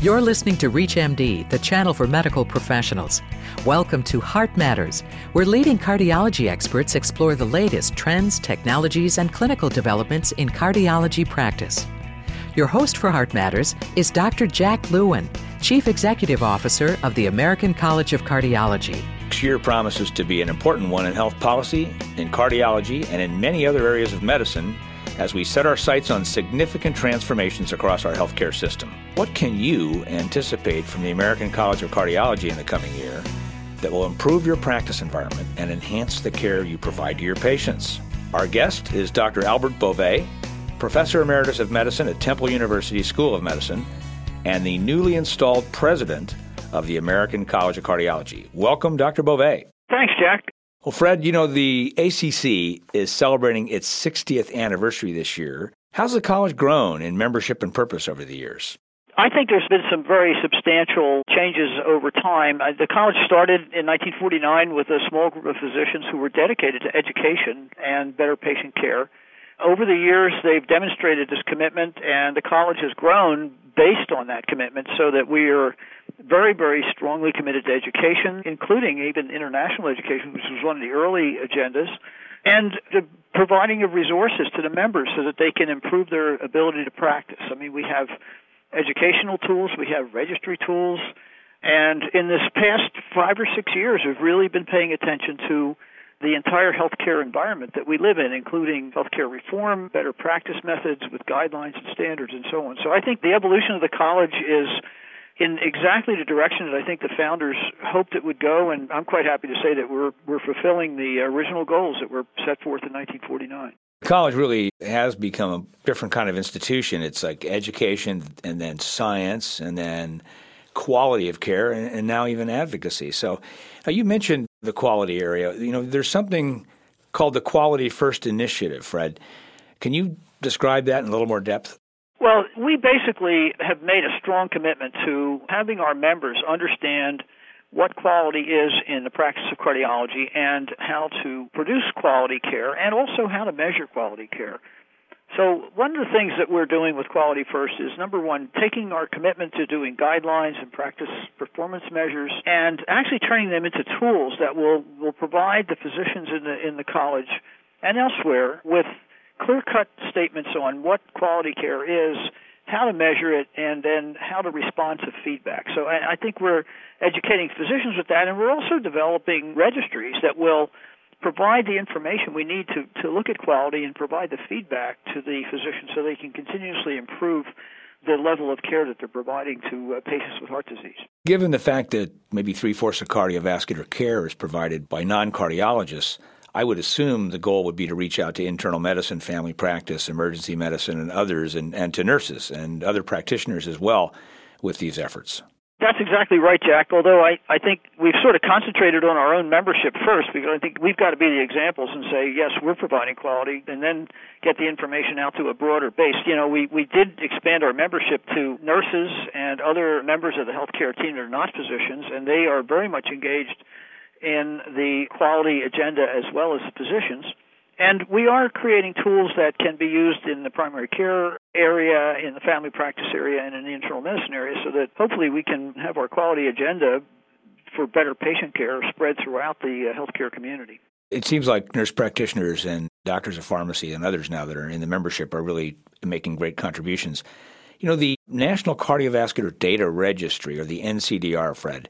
You're listening to ReachMD, the channel for medical professionals. Welcome to Heart Matters, where leading cardiology experts explore the latest trends, technologies, and clinical developments in cardiology practice. Your host for Heart Matters is Dr. Jack Lewin, Chief Executive Officer of the American College of Cardiology. Next year promises to be an important one in health policy, in cardiology, and in many other areas of medicine as we set our sights on significant transformations across our healthcare system. What can you anticipate from the American College of Cardiology in the coming year that will improve your practice environment and enhance the care you provide to your patients? Our guest is Dr. Alfred Bove, Professor Emeritus of Medicine at Temple University School of Medicine and the newly installed President of the American College of Cardiology. Welcome, Dr. Bove. Thanks, Jack. Well, Fred, you know, the ACC is celebrating its 60th anniversary this year. How's the college grown in membership and purpose over the years? I think there's been some very substantial changes over time. Uh, the college started in 1949 with a small group of physicians who were dedicated to education and better patient care. Over the years, they've demonstrated this commitment, and the college has grown based on that commitment so that we are very, very strongly committed to education, including even international education, which was one of the early agendas, and the providing of resources to the members so that they can improve their ability to practice. I mean, we have educational tools, we have registry tools, and in this past five or six years, we've really been paying attention to the entire healthcare environment that we live in, including healthcare reform, better practice methods with guidelines and standards, and so on. So I think the evolution of the college is in exactly the direction that I think the founders hoped it would go, and I'm quite happy to say that we're we're fulfilling the original goals that were set forth in 1949. College really has become a different kind of institution. It's like education and then science and then quality of care and, and now even advocacy. So uh, you mentioned the quality area. You know, there's something called the Quality First Initiative, Fred. Can you describe that in a little more depth? Well, we basically have made a strong commitment to having our members understand what quality is in the practice of cardiology and how to produce quality care and also how to measure quality care. So, one of the things that we're doing with Quality First is number one, taking our commitment to doing guidelines and practice performance measures and actually turning them into tools that will, will provide the physicians in the, in the college and elsewhere with clear cut statements on what quality care is, how to measure it, and then how to respond to feedback. So I, I think we're educating physicians with that, and we're also developing registries that will provide the information we need to, to look at quality and provide the feedback to the physician so they can continuously improve the level of care that they're providing to uh, patients with heart disease. Given the fact that maybe three fourths of cardiovascular care is provided by non cardiologists, I would assume the goal would be to reach out to internal medicine, family practice, emergency medicine, and others, and, and to nurses and other practitioners as well with these efforts. That's exactly right, Jack. Although I, I think we've sort of concentrated on our own membership first because I think we've got to be the examples and say, yes, we're providing quality, and then get the information out to a broader base. You know, we, we did expand our membership to nurses and other members of the healthcare team that are not physicians, and they are very much engaged in the quality agenda as well as the physicians. And we are creating tools that can be used in the primary care area, in the family practice area, and in the internal medicine area so that hopefully we can have our quality agenda for better patient care spread throughout the uh, healthcare community. It seems like nurse practitioners and doctors of pharmacy and others now that are in the membership are really making great contributions. You know, the National Cardiovascular Data Registry, or the NCDR, Fred,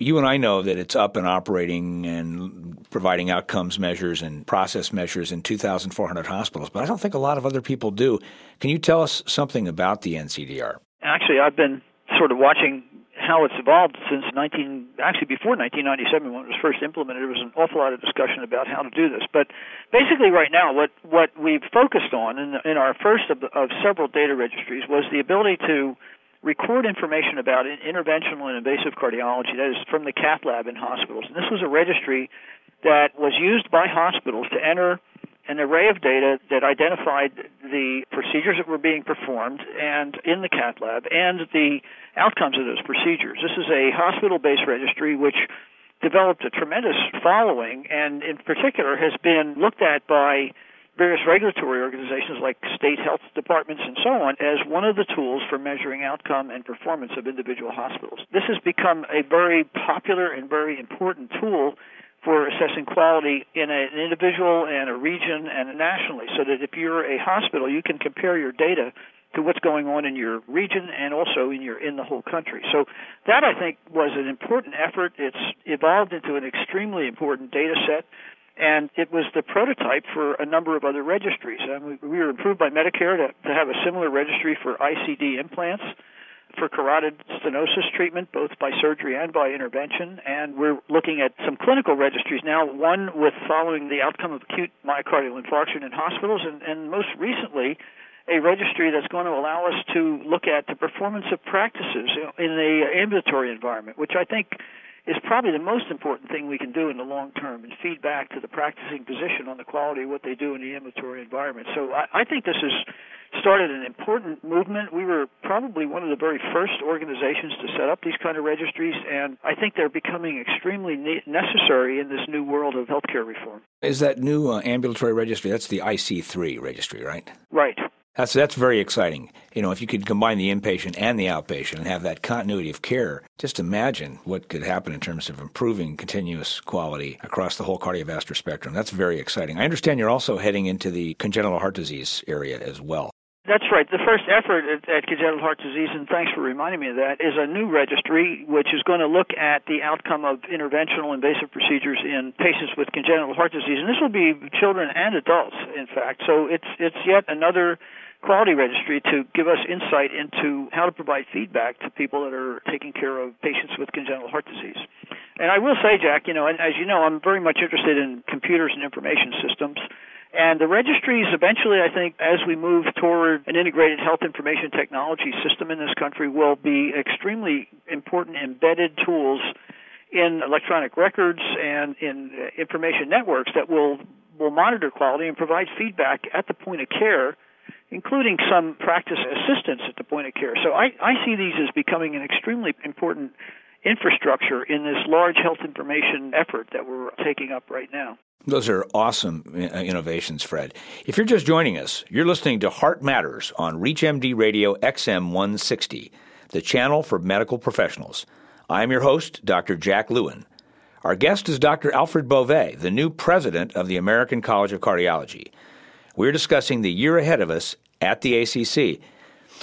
you and I know that it's up and operating and providing outcomes measures and process measures in 2,400 hospitals, but I don't think a lot of other people do. Can you tell us something about the NCDR? Actually, I've been sort of watching how it's evolved since 19 actually before 1997 when it was first implemented there was an awful lot of discussion about how to do this but basically right now what what we've focused on in, in our first of, of several data registries was the ability to record information about interventional and invasive cardiology, that is from the cath lab in hospitals. And this was a registry that was used by hospitals to enter an array of data that identified the procedures that were being performed and in the cath lab and the outcomes of those procedures. This is a hospital-based registry which developed a tremendous following and in particular has been looked at by various regulatory organizations like state health departments and so on as one of the tools for measuring outcome and performance of individual hospitals. This has become a very popular and very important tool for assessing quality in an individual and a region and nationally so that if you're a hospital you can compare your data to what's going on in your region and also in your in the whole country. So that I think was an important effort. It's evolved into an extremely important data set and it was the prototype for a number of other registries. And we, we were approved by Medicare to, to have a similar registry for ICD implants for carotid stenosis treatment, both by surgery and by intervention. And we're looking at some clinical registries now, one with following the outcome of acute myocardial infarction in hospitals, and, and most recently, a registry that's going to allow us to look at the performance of practices in the ambulatory environment, which I think is probably the most important thing we can do in the long term and feedback to the practicing physician on the quality of what they do in the ambulatory environment. So I, I think this has started an important movement. We were probably one of the very first organizations to set up these kind of registries, and I think they're becoming extremely ne- necessary in this new world of healthcare reform. Is that new uh, ambulatory registry? That's the IC3 registry, right? Right. That's that's very exciting. You know, if you could combine the inpatient and the outpatient and have that continuity of care, just imagine what could happen in terms of improving continuous quality across the whole cardiovascular spectrum. That's very exciting. I understand you're also heading into the congenital heart disease area as well. That's right. The first effort at, at, congenital heart disease, and thanks for reminding me of that, is a new registry which is going to look at the outcome of interventional invasive procedures in patients with congenital heart disease, and this will be children and adults, in fact. So it's it's yet another quality registry to give us insight into how to provide feedback to people that are taking care of patients with congenital heart disease. And I will say, Jack, you know, and as you know, I'm very much interested in computers and information systems. And the registries eventually, I think, as we move toward an integrated health information technology system in this country, will be extremely important embedded tools in electronic records and in uh, information networks that will will monitor quality and provide feedback at the point of care including some practice assistance at the point of care. So I, I see these as becoming an extremely important infrastructure in this large health information effort that we're taking up right now. Those are awesome uh, innovations, Fred. If you're just joining us, you're listening to Heart Matters on ReachMD Radio XM 160, the channel for medical professionals. I'm your host, Dr. Jack Lewin. Our guest is Dr. Alfred Bove, the new president of the American College of Cardiology. We're discussing the year ahead of us at the ACC.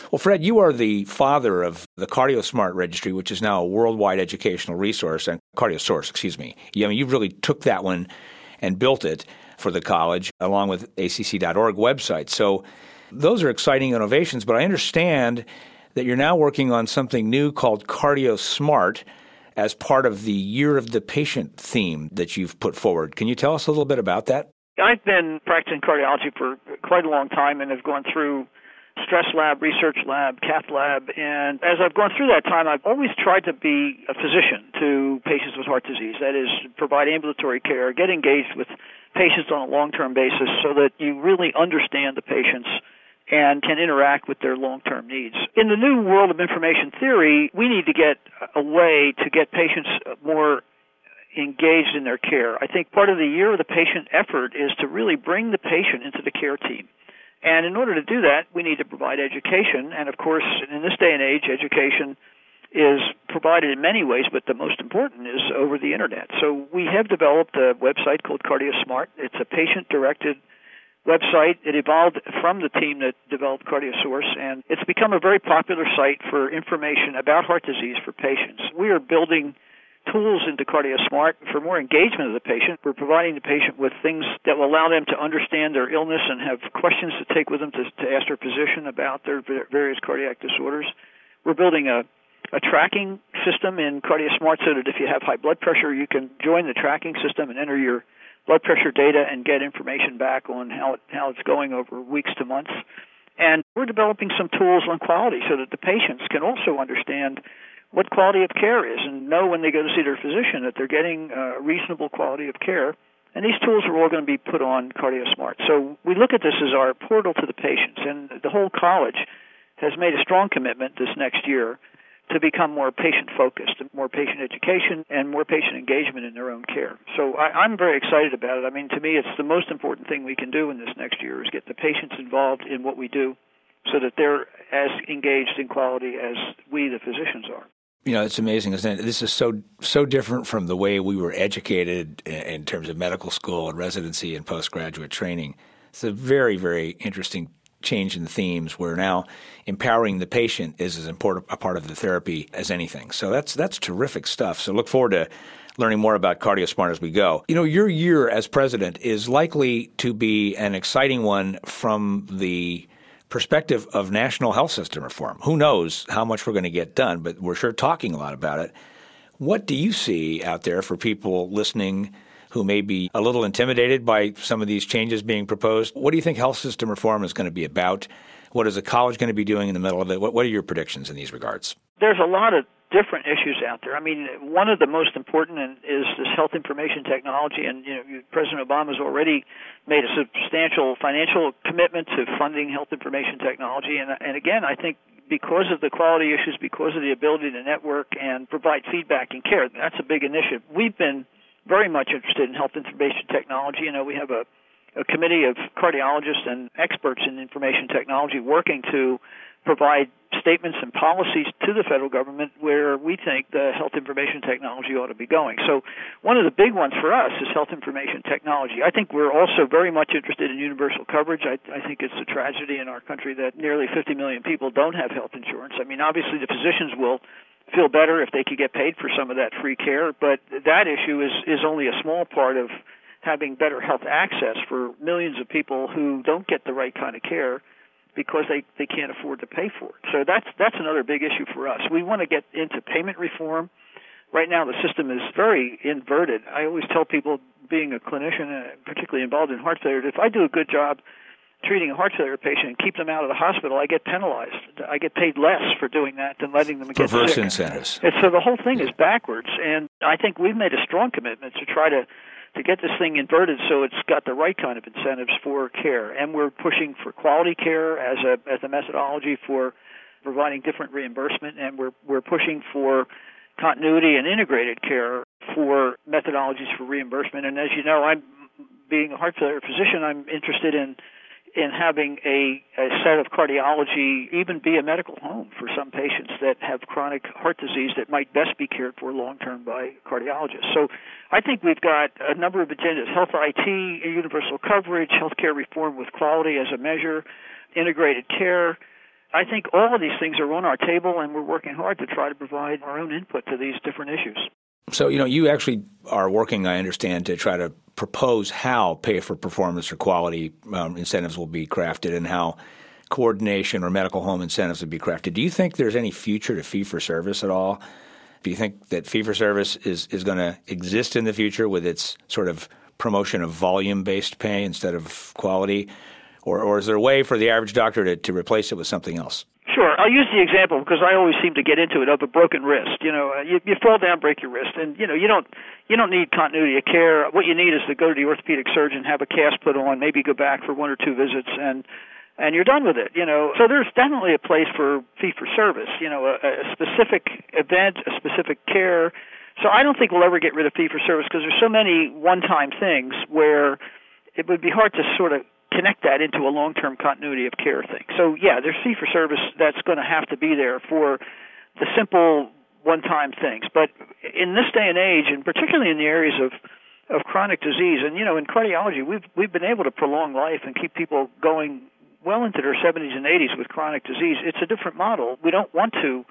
Well, Fred, you are the father of the CardioSmart registry, which is now a worldwide educational resource, and CardioSource, excuse me. I mean, you really took that one and built it for the college along with acc.org website. So those are exciting innovations, but I understand that you're now working on something new called CardioSmart as part of the Year of the Patient theme that you've put forward. Can you tell us a little bit about that? I've been practicing cardiology for quite a long time and have gone through stress lab, research lab, cath lab, and as I've gone through that time, I've always tried to be a physician to patients with heart disease. That is, provide ambulatory care, get engaged with patients on a long-term basis so that you really understand the patients and can interact with their long-term needs. In the new world of information theory, we need to get a way to get patients more engaged in their care. I think part of the year of the patient effort is to really bring the patient into the care team. And in order to do that, we need to provide education. And of course, in this day and age, education is provided in many ways, but the most important is over the internet. So we have developed a website called CardioSmart. It's a patient directed website. It evolved from the team that developed CardioSource, and it's become a very popular site for information about heart disease for patients. We are building tools into CardioSmart for more engagement of the patient. We're providing the patient with things that will allow them to understand their illness and have questions to take with them to, to ask their physician about their various cardiac disorders. We're building a a tracking system in CardioSmart so that if you have high blood pressure, you can join the tracking system and enter your blood pressure data and get information back on how it, how it's going over weeks to months. And we're developing some tools on quality so that the patients can also understand what quality of care is and know when they go to see their physician that they're getting a reasonable quality of care. And these tools are all going to be put on CardioSmart. So we look at this as our portal to the patients, and the whole college has made a strong commitment this next year to become more patient focused, more patient education, and more patient engagement in their own care. So I, am very excited about it. I mean, to me, it's the most important thing we can do in this next year is get the patients involved in what we do so that they're as engaged in quality as we, the physicians, are. You know, it's amazing, isn't it? This is so so different from the way we were educated in terms of medical school and residency and postgraduate training. It's a very, very interesting change in themes where now empowering the patient is as important a part of the therapy as anything. So that's that's terrific stuff. So look forward to learning more about CardioSmart as we go. You know, your year as president is likely to be an exciting one from the perspective of national health system reform. Who knows how much we're going to get done, but we're sure talking a lot about it. What do you see out there for people listening who may be a little intimidated by some of these changes being proposed? What do you think health system reform is going to be about? What is the college going to be doing in the middle of it? What, what are your predictions in these regards? There's a lot of different issues out there. I mean, one of the most important is this health information technology, and you know, President Obama has already made a substantial financial commitment to funding health information technology. And, and again, I think because of the quality issues, because of the ability to network and provide feedback and care, that's a big initiative. We've been very much interested in health information technology. You know, we have a a committee of cardiologists and experts in information technology working to provide statements and policies to the federal government where we think the health information technology ought to be going. So, one of the big ones for us is health information technology. I think we're also very much interested in universal coverage. I, I think it's a tragedy in our country that nearly 50 million people don't have health insurance. I mean, obviously, the physicians will feel better if they could get paid for some of that free care, but that issue is is only a small part of having better health access for millions of people who don't get the right kind of care because they they can't afford to pay for it. So that's that's another big issue for us. We want to get into payment reform. Right now, the system is very inverted. I always tell people, being a clinician, uh, particularly involved in heart failure, if I do a good job treating a heart failure patient and keep them out of the hospital, I get penalized. I get paid less for doing that than letting them get Perverse incentives. And so the whole thing is backwards. And I think we've made a strong commitment to try to to get this thing inverted so it's got the right kind of incentives for care. And we're pushing for quality care as a as a methodology for providing different reimbursement, and we're we're pushing for continuity and integrated care for methodologies for reimbursement. And as you know, I'm being a heart failure physician. I'm interested in in having a, a set of cardiology even be a medical home for some patients that have chronic heart disease that might best be cared for long term by cardiologists. So I think we've got a number of agendas health IT, universal coverage, healthcare reform with quality as a measure, integrated care. I think all of these things are on our table, and we're working hard to try to provide our own input to these different issues. So, you know, you actually are working, I understand, to try to propose how pay for performance or quality um, incentives will be crafted and how coordination or medical home incentives will be crafted. Do you think there's any future to fee for service at all? Do you think that fee for service is, is going to exist in the future with its sort of promotion of volume based pay instead of quality? Or, or is there a way for the average doctor to, to replace it with something else? Sure. I'll use the example because I always seem to get into it of a broken wrist. You know, uh, you, you fall down, break your wrist, and you know you don't you don't need continuity of care. What you need is to go to the orthopedic surgeon, have a cast put on, maybe go back for one or two visits, and and you're done with it. You know, so there's definitely a place for fee for service. You know, a, a specific event, a specific care. So I don't think we'll ever get rid of fee for service because there's so many one-time things where it would be hard to sort of connect that into a long-term continuity of care thing. So yeah, there's fee for service that's going to have to be there for the simple one-time things. But in this day and age, and particularly in the areas of of chronic disease, and you know, in cardiology, we've we've been able to prolong life and keep people going well into their 70s and 80s with chronic disease. It's a different model. We don't want to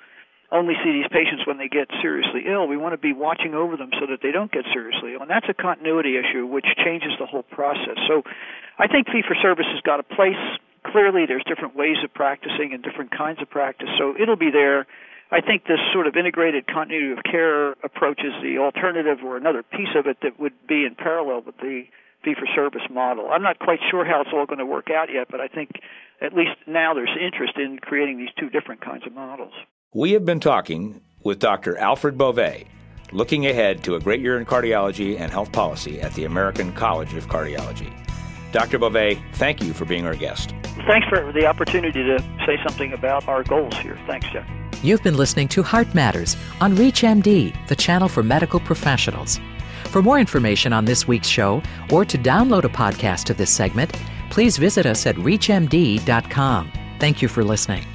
only see these patients when they get seriously ill. We want to be watching over them so that they don't get seriously ill. And that's a continuity issue which changes the whole process. So I think fee for service has got a place. Clearly, there's different ways of practicing and different kinds of practice. So it'll be there. I think this sort of integrated continuity of care approach is the alternative or another piece of it that would be in parallel with the fee for service model. I'm not quite sure how it's all going to work out yet, but I think at least now there's interest in creating these two different kinds of models. We have been talking with Dr. Alfred Bove, looking ahead to a great year in cardiology and health policy at the American College of Cardiology. Dr. Bove, thank you for being our guest. Thanks for the opportunity to say something about our goals here. Thanks, Jeff. You've been listening to Heart Matters on ReachMD, the channel for medical professionals. For more information on this week's show or to download a podcast of this segment, please visit us at ReachMD.com. Thank you for listening.